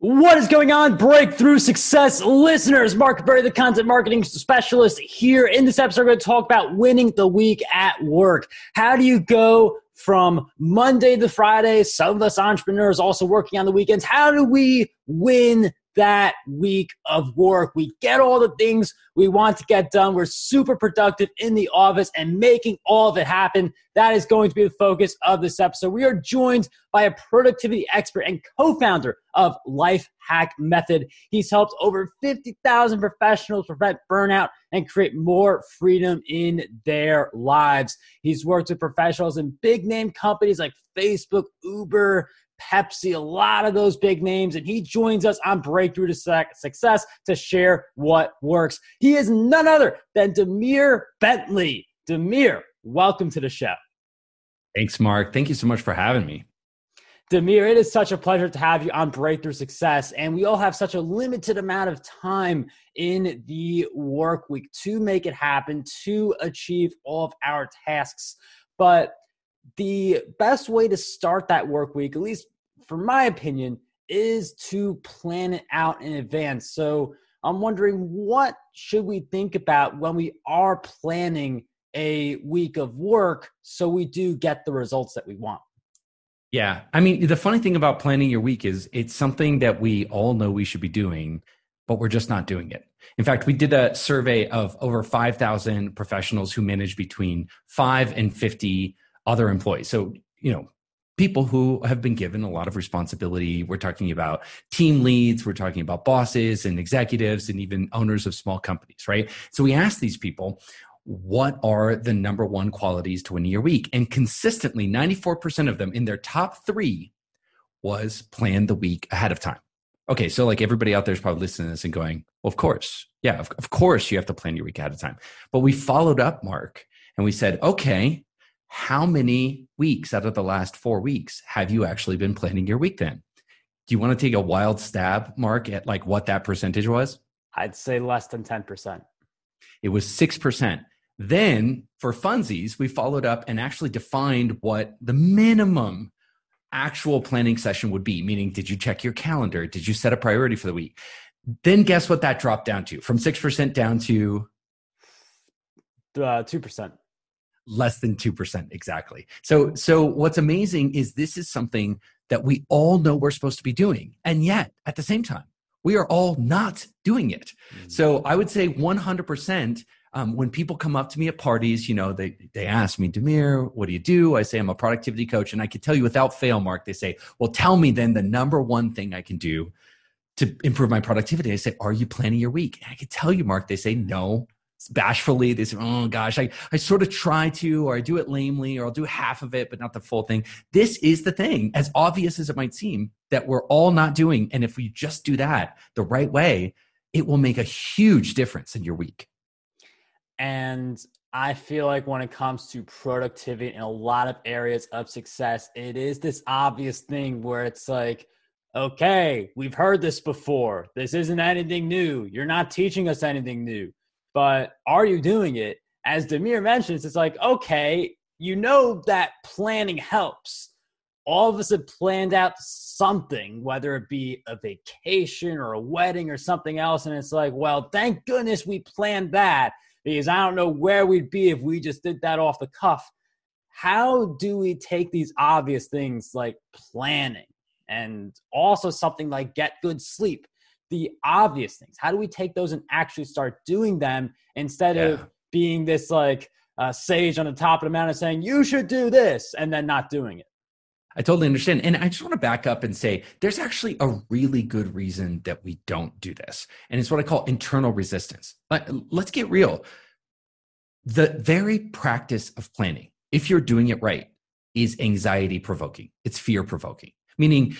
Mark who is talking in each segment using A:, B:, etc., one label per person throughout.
A: What is going on, breakthrough success listeners? Mark Berry, the content marketing specialist here. In this episode, we're going to talk about winning the week at work. How do you go from Monday to Friday? Some of us entrepreneurs also working on the weekends. How do we win that week of work. We get all the things we want to get done. We're super productive in the office and making all of it happen. That is going to be the focus of this episode. We are joined by a productivity expert and co founder of Life Hack Method. He's helped over 50,000 professionals prevent burnout and create more freedom in their lives. He's worked with professionals in big name companies like Facebook, Uber, Pepsi, a lot of those big names, and he joins us on Breakthrough to Success to share what works. He is none other than Demir Bentley. Demir, welcome to the show.
B: Thanks, Mark. Thank you so much for having me.
A: Demir, it is such a pleasure to have you on Breakthrough Success. And we all have such a limited amount of time in the work week to make it happen, to achieve all of our tasks. But the best way to start that work week, at least for my opinion, is to plan it out in advance. So I'm wondering what should we think about when we are planning a week of work so we do get the results that we want?
B: Yeah. I mean, the funny thing about planning your week is it's something that we all know we should be doing, but we're just not doing it. In fact, we did a survey of over 5,000 professionals who manage between 5 and 50 other employees. So, you know, people who have been given a lot of responsibility. We're talking about team leads, we're talking about bosses and executives and even owners of small companies, right? So we asked these people, what are the number one qualities to winning your week? And consistently, 94% of them in their top three was plan the week ahead of time. Okay, so like everybody out there is probably listening to this and going, well, of course. Yeah, of, of course you have to plan your week ahead of time. But we followed up, Mark, and we said, okay, how many weeks out of the last four weeks have you actually been planning your week then? Do you want to take a wild stab, Mark, at like what that percentage was?
A: I'd say less than 10%.
B: It was 6%. Then for funsies, we followed up and actually defined what the minimum actual planning session would be, meaning, did you check your calendar? Did you set a priority for the week? Then guess what that dropped down to? From 6% down to
A: uh, 2%
B: less than 2% exactly. So so what's amazing is this is something that we all know we're supposed to be doing and yet at the same time we are all not doing it. Mm-hmm. so i would say 100% um, when people come up to me at parties you know they they ask me demir what do you do? I say i'm a productivity coach and i can tell you without fail mark they say well tell me then the number one thing i can do to improve my productivity. I say are you planning your week? And i can tell you mark they say no bashfully. They say oh gosh I, I sort of try to or i do it lamely or i'll do half of it but not the full thing. This is the thing as obvious as it might seem that we're all not doing and if we just do that the right way it will make a huge difference in your week.
A: And i feel like when it comes to productivity in a lot of areas of success it is this obvious thing where it's like okay we've heard this before. This isn't anything new. You're not teaching us anything new but are you doing it? As Demir mentions, it's like, okay, you know that planning helps. All of us have planned out something, whether it be a vacation or a wedding or something else. And it's like, well, thank goodness we planned that because I don't know where we'd be if we just did that off the cuff. How do we take these obvious things like planning and also something like get good sleep? The obvious things? How do we take those and actually start doing them instead yeah. of being this like uh, sage on the top of the mountain saying, you should do this, and then not doing it?
B: I totally understand. And I just want to back up and say there's actually a really good reason that we don't do this. And it's what I call internal resistance. But let's get real. The very practice of planning, if you're doing it right, is anxiety provoking, it's fear provoking. Meaning,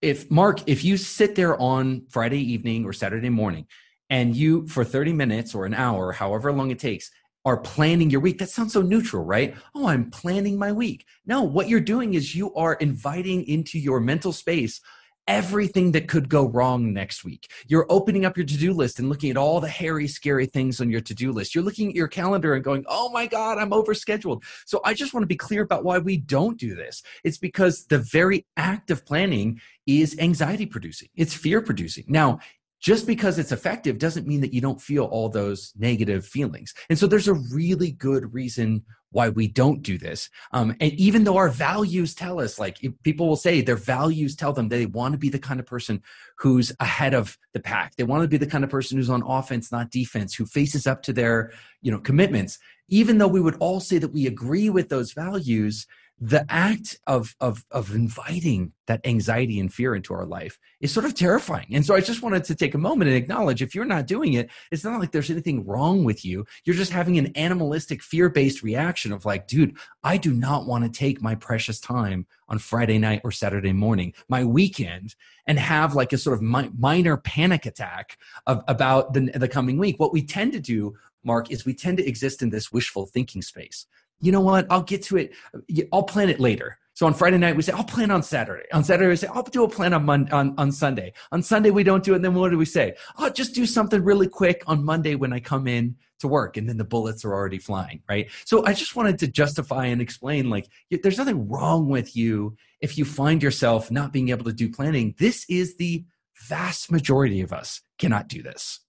B: if Mark, if you sit there on Friday evening or Saturday morning and you, for 30 minutes or an hour, however long it takes, are planning your week, that sounds so neutral, right? Oh, I'm planning my week. No, what you're doing is you are inviting into your mental space everything that could go wrong next week. You're opening up your to do list and looking at all the hairy, scary things on your to do list. You're looking at your calendar and going, oh my God, I'm overscheduled. So I just want to be clear about why we don't do this. It's because the very act of planning is anxiety producing, it's fear producing. Now, just because it's effective doesn't mean that you don't feel all those negative feelings. And so there's a really good reason why we don't do this. Um, and even though our values tell us, like people will say their values tell them they want to be the kind of person who's ahead of the pack. They want to be the kind of person who's on offense, not defense, who faces up to their, you know, commitments. Even though we would all say that we agree with those values, the act of of of inviting that anxiety and fear into our life is sort of terrifying. And so i just wanted to take a moment and acknowledge if you're not doing it it's not like there's anything wrong with you. You're just having an animalistic fear-based reaction of like dude i do not want to take my precious time on friday night or saturday morning my weekend and have like a sort of mi- minor panic attack of, about the, the coming week. What we tend to do mark is we tend to exist in this wishful thinking space you know what? I'll get to it. I'll plan it later. So on Friday night, we say, I'll plan on Saturday. On Saturday, we say, I'll do a plan on, Monday, on, on Sunday. On Sunday, we don't do it. And then what do we say? I'll just do something really quick on Monday when I come in to work. And then the bullets are already flying, right? So I just wanted to justify and explain like, there's nothing wrong with you if you find yourself not being able to do planning. This is the vast majority of us cannot do this.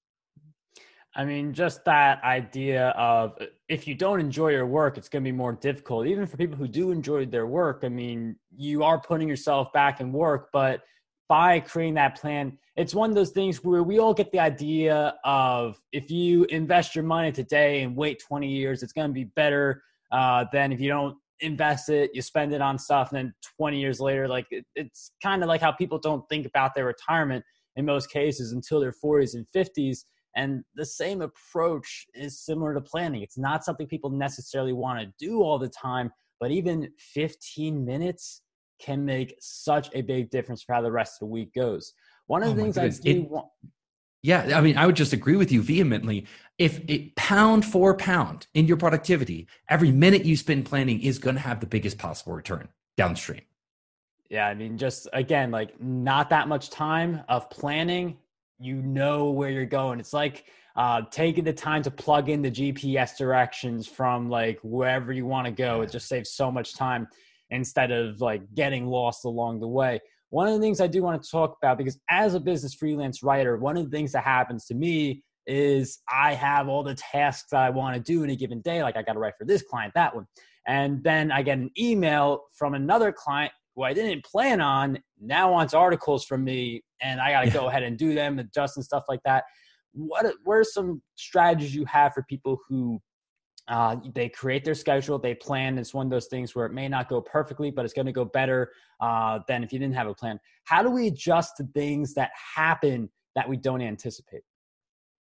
A: I mean, just that idea of if you don't enjoy your work, it's going to be more difficult. Even for people who do enjoy their work, I mean, you are putting yourself back in work, but by creating that plan, it's one of those things where we all get the idea of if you invest your money today and wait 20 years, it's going to be better uh, than if you don't invest it, you spend it on stuff, and then 20 years later, like it, it's kind of like how people don't think about their retirement in most cases until their 40s and 50s and the same approach is similar to planning. It's not something people necessarily want to do all the time, but even 15 minutes can make such a big difference for how the rest of the week goes. One of oh the things. I do it, want.
B: Yeah, I mean, I would just agree with you vehemently. If it pound for pound in your productivity, every minute you spend planning is going to have the biggest possible return downstream.
A: Yeah, I mean, just again, like not that much time of planning you know where you're going. It's like uh, taking the time to plug in the GPS directions from like wherever you want to go. It just saves so much time instead of like getting lost along the way. One of the things I do want to talk about because as a business freelance writer, one of the things that happens to me is I have all the tasks that I want to do in a given day. Like I got to write for this client, that one. And then I get an email from another client who I didn't plan on now wants articles from me and I got to yeah. go ahead and do them, adjust and stuff like that. What what are some strategies you have for people who uh, they create their schedule, they plan. It's one of those things where it may not go perfectly, but it's going to go better uh, than if you didn't have a plan. How do we adjust to things that happen that we don't anticipate?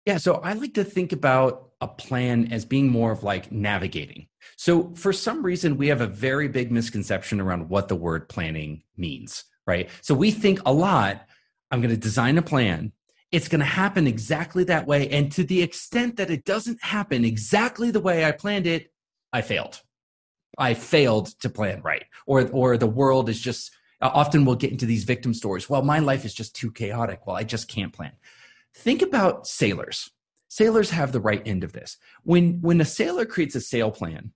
B: Yeah, so I like to think about a plan as being more of like navigating. So for some reason, we have a very big misconception around what the word planning means, right? So we think a lot I'm going to design a plan. It's going to happen exactly that way. And to the extent that it doesn't happen exactly the way I planned it, I failed. I failed to plan right. Or, or the world is just, often we'll get into these victim stories. Well, my life is just too chaotic. Well, I just can't plan. Think about sailors. Sailors have the right end of this. When, when a sailor creates a sail plan,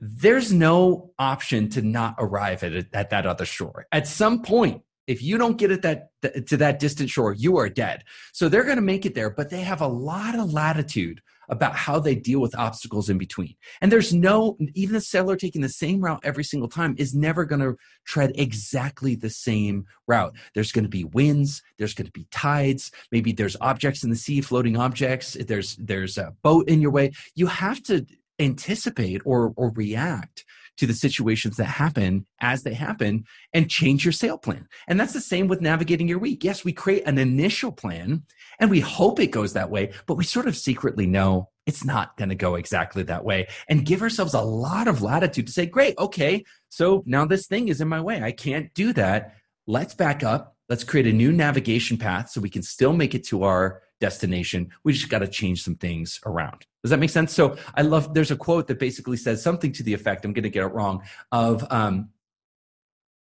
B: there's no option to not arrive at, at that other shore. At some point, if you don't get it that to that distant shore, you are dead. So they're going to make it there, but they have a lot of latitude about how they deal with obstacles in between. And there's no even the sailor taking the same route every single time is never going to tread exactly the same route. There's going to be winds, there's going to be tides, maybe there's objects in the sea, floating objects, there's there's a boat in your way. You have to anticipate or or react to the situations that happen as they happen and change your sail plan. And that's the same with navigating your week. Yes, we create an initial plan and we hope it goes that way, but we sort of secretly know it's not going to go exactly that way and give ourselves a lot of latitude to say, great, okay, so now this thing is in my way. I can't do that. Let's back up. Let's create a new navigation path so we can still make it to our destination. We just got to change some things around. Does that make sense? So I love, there's a quote that basically says something to the effect, I'm going to get it wrong, of, um,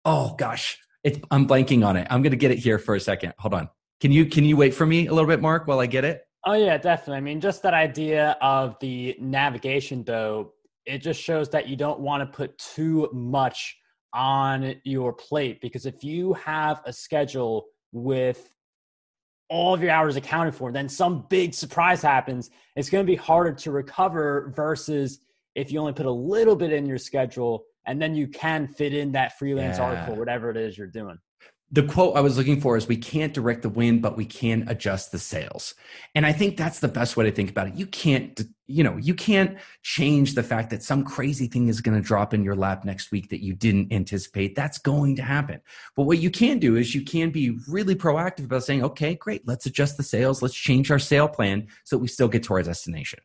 B: oh gosh, It's, I'm blanking on it. I'm going to get it here for a second. Hold on. Can you can you wait for me a little bit, Mark, while I get it?
A: Oh yeah, definitely. I mean, just that idea of the navigation, though, it just shows that you don't want to put too much on your plate because if you have a schedule with all of your hours accounted for, then some big surprise happens. It's going to be harder to recover versus if you only put a little bit in your schedule and then you can fit in that freelance yeah. article, whatever it is you're doing
B: the quote I was looking for is we can't direct the wind, but we can adjust the sails. And I think that's the best way to think about it. You can't, you know, you can't change the fact that some crazy thing is going to drop in your lap next week that you didn't anticipate. That's going to happen. But what you can do is you can be really proactive about saying, okay, great, let's adjust the sails. Let's change our sail plan so that we still get to our destination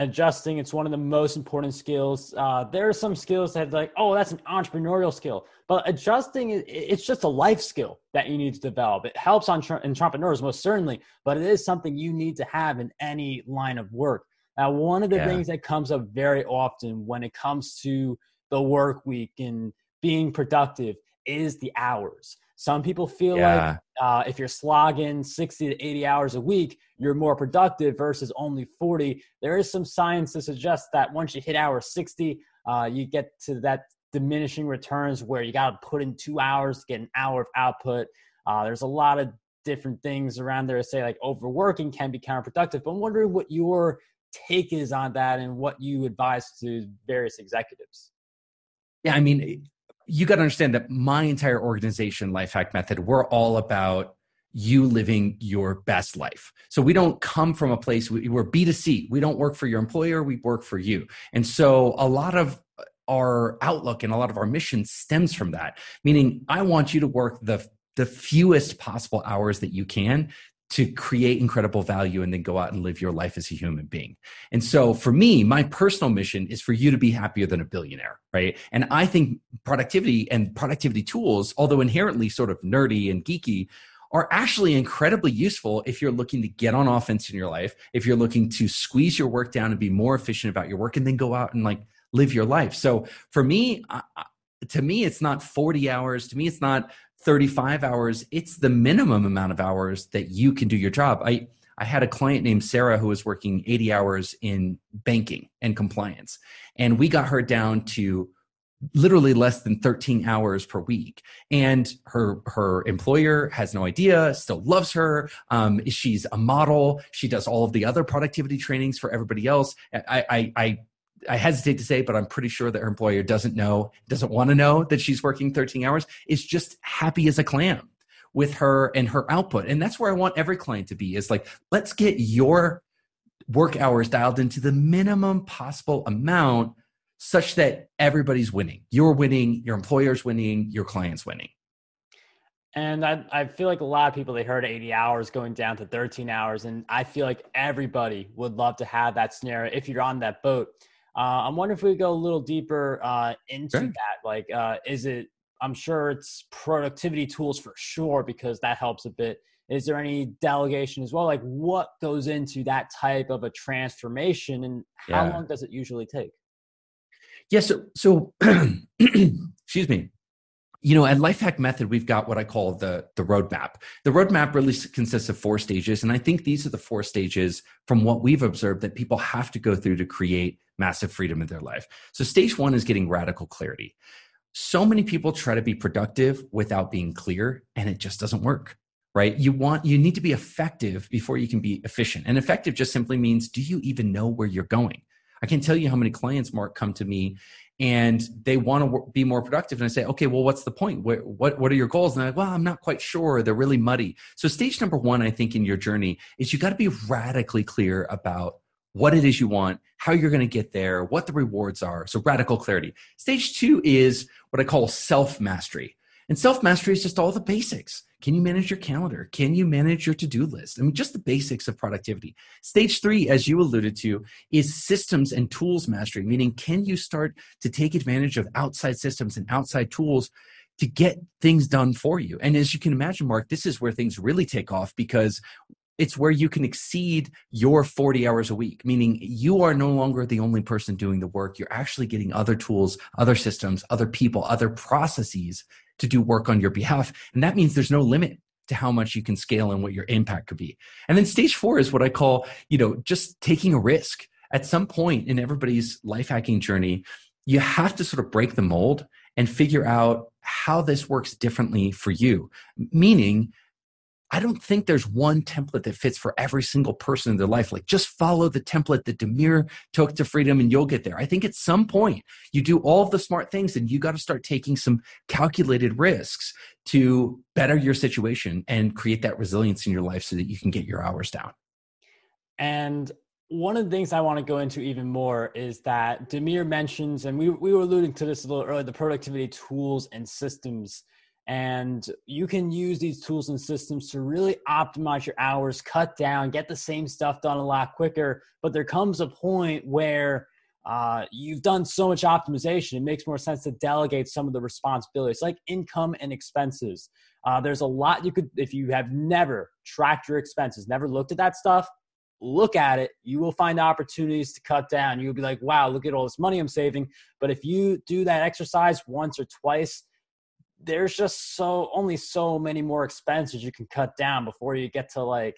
A: adjusting. It's one of the most important skills. Uh, there are some skills that like oh that's an entrepreneurial skill. But adjusting it's just a life skill that you need to develop. It helps on entrepreneurs most certainly but it is something you need to have in any line of work. Now one of the yeah. things that comes up very often when it comes to the work week and being productive is the hours some people feel yeah. like uh, if you're slogging 60 to 80 hours a week, you're more productive versus only 40. There is some science to suggest that once you hit hour 60, uh, you get to that diminishing returns where you got to put in two hours to get an hour of output. Uh, there's a lot of different things around there to say like overworking can be counterproductive. But I'm wondering what your take is on that and what you advise to various executives.
B: Yeah, I mean, you got to understand that my entire organization, Life Hack Method, we're all about you living your best life. So we don't come from a place we're B2C. We don't work for your employer, we work for you. And so a lot of our outlook and a lot of our mission stems from that. Meaning I want you to work the the fewest possible hours that you can to create incredible value and then go out and live your life as a human being. And so for me, my personal mission is for you to be happier than a billionaire, right? And I think productivity and productivity tools, although inherently sort of nerdy and geeky, are actually incredibly useful if you're looking to get on offense in your life, if you're looking to squeeze your work down and be more efficient about your work and then go out and like live your life. So for me, to me, it's not 40 hours. To me, it's not 35 hours, it's the minimum amount of hours that you can do your job. I, I had a client named Sarah who was working 80 hours in banking and compliance. And we got her down to literally less than 13 hours per week and her her employer has no idea still loves her um, she's a model she does all of the other productivity trainings for everybody else I, I, I I hesitate to say, but I'm pretty sure that her employer doesn't know, doesn't want to know that she's working 13 hours, is just happy as a clam with her and her output. And that's where I want every client to be is like, let's get your work hours dialed into the minimum possible amount such that everybody's winning. You're winning, your employer's winning, your client's winning.
A: And I, I feel like a lot of people, they heard 80 hours going down to 13 hours. And I feel like everybody would love to have that scenario if you're on that boat. Uh, I'm wondering if we go a little deeper uh, into sure. that. Like, uh, is it? I'm sure it's productivity tools for sure because that helps a bit. Is there any delegation as well? Like, what goes into that type of a transformation, and how yeah. long does it usually take?
B: Yes. Yeah, so, so excuse me you know, at Lifehack Method, we've got what I call the, the roadmap. The roadmap really consists of four stages. And I think these are the four stages from what we've observed that people have to go through to create massive freedom in their life. So, stage one is getting radical clarity. So many people try to be productive without being clear, and it just doesn't work right you want you need to be effective before you can be efficient and effective just simply means do you even know where you're going i can tell you how many clients mark come to me and they want to be more productive. And I say, okay, well, what's the point? What, what, what are your goals? And they're like, well, I'm not quite sure. They're really muddy. So stage number one, I think in your journey is you got to be radically clear about what it is you want, how you're going to get there, what the rewards are. So radical clarity. Stage two is what I call self mastery. And self mastery is just all the basics. Can you manage your calendar? Can you manage your to do list? I mean, just the basics of productivity. Stage three, as you alluded to, is systems and tools mastery, meaning can you start to take advantage of outside systems and outside tools to get things done for you? And as you can imagine, Mark, this is where things really take off because it's where you can exceed your 40 hours a week, meaning you are no longer the only person doing the work. You're actually getting other tools, other systems, other people, other processes to do work on your behalf. And that means there's no limit to how much you can scale and what your impact could be. And then stage four is what I call, you know, just taking a risk. At some point in everybody's life hacking journey, you have to sort of break the mold and figure out how this works differently for you. Meaning, I don't think there's one template that fits for every single person in their life. Like just follow the template that Demir took to freedom and you'll get there. I think at some point you do all the smart things and you got to start taking some calculated risks to better your situation and create that resilience in your life so that you can get your hours down.
A: And one of the things I want to go into even more is that Demir mentions, and we, we were alluding to this a little earlier, the productivity tools and systems and you can use these tools and systems to really optimize your hours, cut down, get the same stuff done a lot quicker. But there comes a point where uh, you've done so much optimization, it makes more sense to delegate some of the responsibilities, like income and expenses. Uh, there's a lot you could, if you have never tracked your expenses, never looked at that stuff, look at it. You will find opportunities to cut down. You'll be like, wow, look at all this money I'm saving. But if you do that exercise once or twice, there's just so only so many more expenses you can cut down before you get to like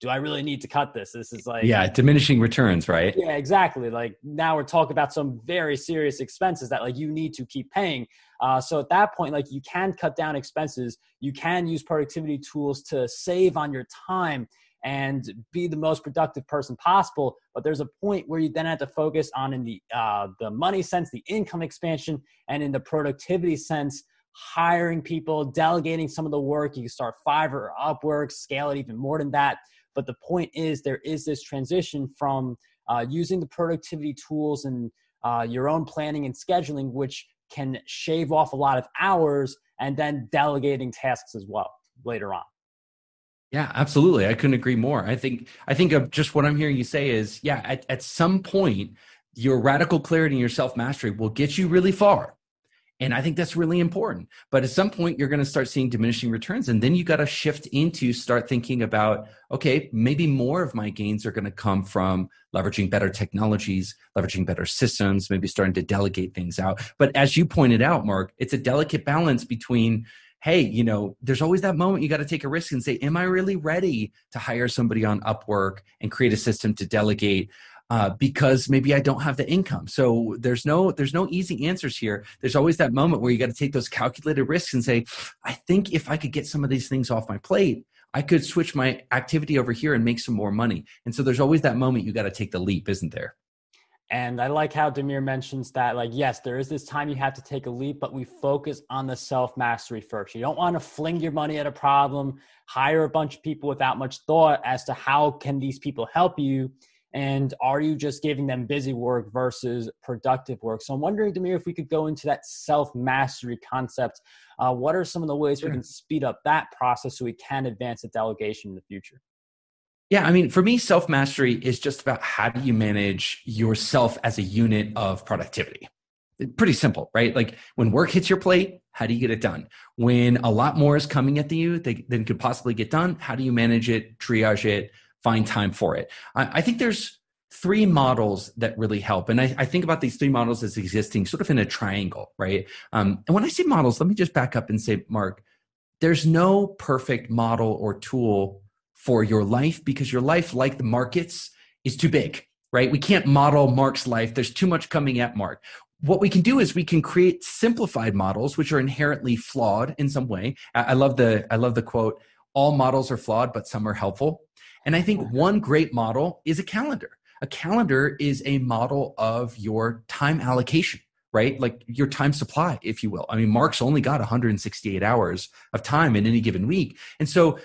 A: do I really need to cut this? This is like
B: yeah, diminishing returns, right?
A: Yeah, exactly. Like now we're talking about some very serious expenses that like you need to keep paying. Uh, so at that point, like you can cut down expenses. You can use productivity tools to save on your time and be the most productive person possible. But there's a point where you then have to focus on in the uh, the money sense, the income expansion, and in the productivity sense hiring people, delegating some of the work. You can start Fiverr or Upwork, scale it even more than that. But the point is, there is this transition from uh, using the productivity tools and uh, your own planning and scheduling, which can shave off a lot of hours, and then delegating tasks as well later on.
B: Yeah, absolutely. I couldn't agree more. I think I think of just what I'm hearing you say is, yeah, at, at some point, your radical clarity and your self mastery will get you really far and I think that's really important. But at some point, you're going to start seeing diminishing returns. And then you got to shift into start thinking about, okay, maybe more of my gains are going to come from leveraging better technologies, leveraging better systems, maybe starting to delegate things out. But as you pointed out, Mark, it's a delicate balance between, hey, you know, there's always that moment you got to take a risk and say, am I really ready to hire somebody on Upwork and create a system to delegate? Uh, because maybe I don't have the income. So there's no there's no easy answers here. There's always that moment where you got to take those calculated risks and say, I think if I could get some of these things off my plate, I could switch my activity over here and make some more money. And so there's always that moment you got to take the leap, isn't there?
A: And I like how Demir mentions that, like, yes, there is this time you have to take a leap, but we focus on the self mastery first. You don't want to fling your money at a problem, hire a bunch of people without much thought as to how can these people help you and are you just giving them busy work versus productive work? So I'm wondering, Demir, if we could go into that self mastery concept. Uh, what are some of the ways sure. we can speed up that process so we can advance the delegation in the future?
B: Yeah, I mean, for me, self mastery is just about how do you manage yourself as a unit of productivity. Pretty simple, right? Like when work hits your plate, how do you get it done? When a lot more is coming at you than could possibly get done, how do you manage it, triage it, find time for it. I, I think there's three models that really help. And I, I, think about these three models as existing sort of in a triangle, right? Um, and when I say models, let me just back up and say, Mark, there's no perfect model or tool for your life because your life, like the markets, is too big, right? We can't model Mark's life. There's too much coming at Mark. What we can do is we can create simplified models, which are inherently flawed in some way. I, I love the I love the quote: "All models are flawed, but some are helpful." And I think one great model is a calendar. A calendar is a model of your time allocation, right? Like your time supply, if you will. I mean, Mark's only got 168 hours of time in any given week. And so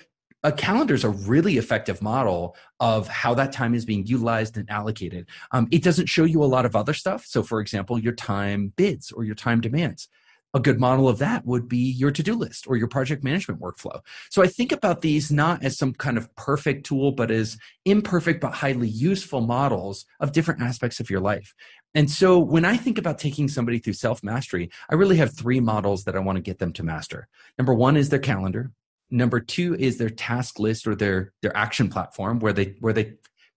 B: a calendar is a really effective model of how that time is being utilized and allocated. Um, it doesn't show you a lot of other stuff. So, for example, your time bids or your time demands a good model of that would be your to-do list or your project management workflow. So I think about these not as some kind of perfect tool, but as imperfect but highly useful models of different aspects of your life. And so when I think about taking somebody through self-mastery, I really have three models that I want to get them to master. Number one is their calendar. Number two is their task list or their their action platform where they where they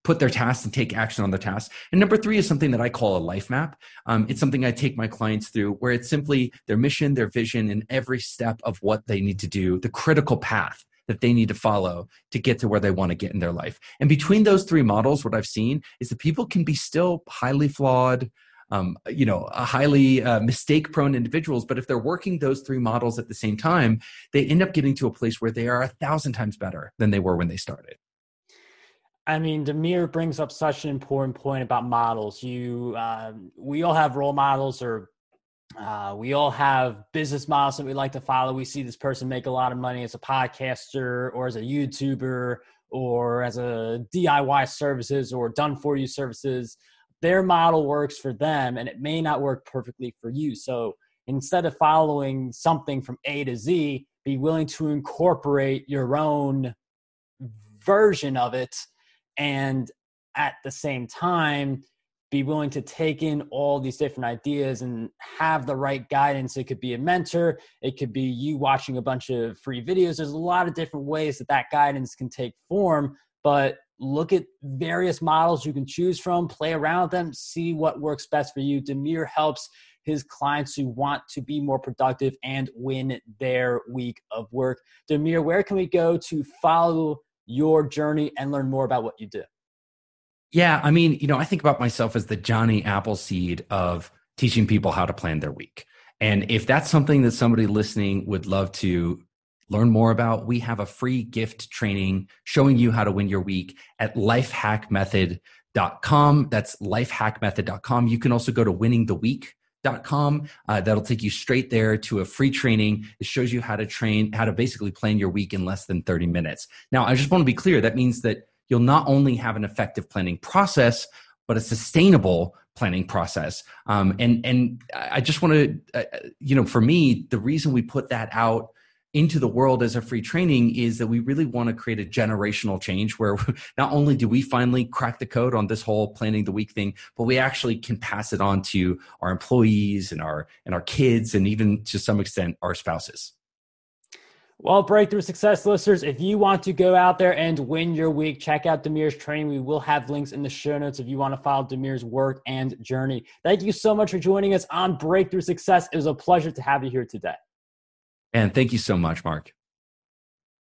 B: put their tasks and take action on their tasks. And number three is something that I call a life map. Um, it's something I take my clients through where it's simply their mission, their vision, and every step of what they need to do, the critical path that they need to follow to get to where they want to get in their life. And between those three models, what I've seen is that people can be still highly flawed, um, you know, highly uh, mistake prone individuals. But if they're working those three models at the same time, they end up getting to a place where they are a thousand times better than they were when they started.
A: I mean, Demir brings up such an important point about models. You, uh, we all have role models, or uh, we all have business models that we like to follow. We see this person make a lot of money as a podcaster, or as a YouTuber, or as a DIY services, or done for you services their model works for them and it may not work perfectly for you. So instead of following something from A to Z, be willing to incorporate your own version of it and at the same time be willing to take in all these different ideas and have the right guidance. It could be a mentor, it could be you watching a bunch of free videos. There's a lot of different ways that that guidance can take form, but look at various models you can choose from, play around with them, see what works best for you. demir helps his clients who want to be more productive and win their week of work. demir where can we go to follow your journey and learn more about what you do?
B: Yeah, I mean, you know, I think about myself as the Johnny Appleseed of teaching people how to plan their week. And if that's something that somebody listening would love to learn more about, we have a free gift training showing you how to win your week at lifehackmethod.com. That's lifehackmethod.com. You can also go to Uh, that'll take you straight there to a free training. It shows you how to train, how to basically plan your week in less than 30 minutes. Now, I just want to be clear that means that you'll not only have an effective planning process, but a sustainable planning process. Um, and and I just want to, uh, you know, for me, the reason we put that out into the world as a free training is that we really want to create a generational change where not only do we finally crack the code on this whole planning the week thing but we actually can pass it on to our employees and our and our kids and even to some extent our spouses
A: well, Breakthrough Success listeners, if you want to go out there and win your week, check out Demir's training. We will have links in the show notes if you want to follow Demir's work and journey. Thank you so much for joining us on Breakthrough Success. It was a pleasure to have you here today.
B: And thank you so much, Mark.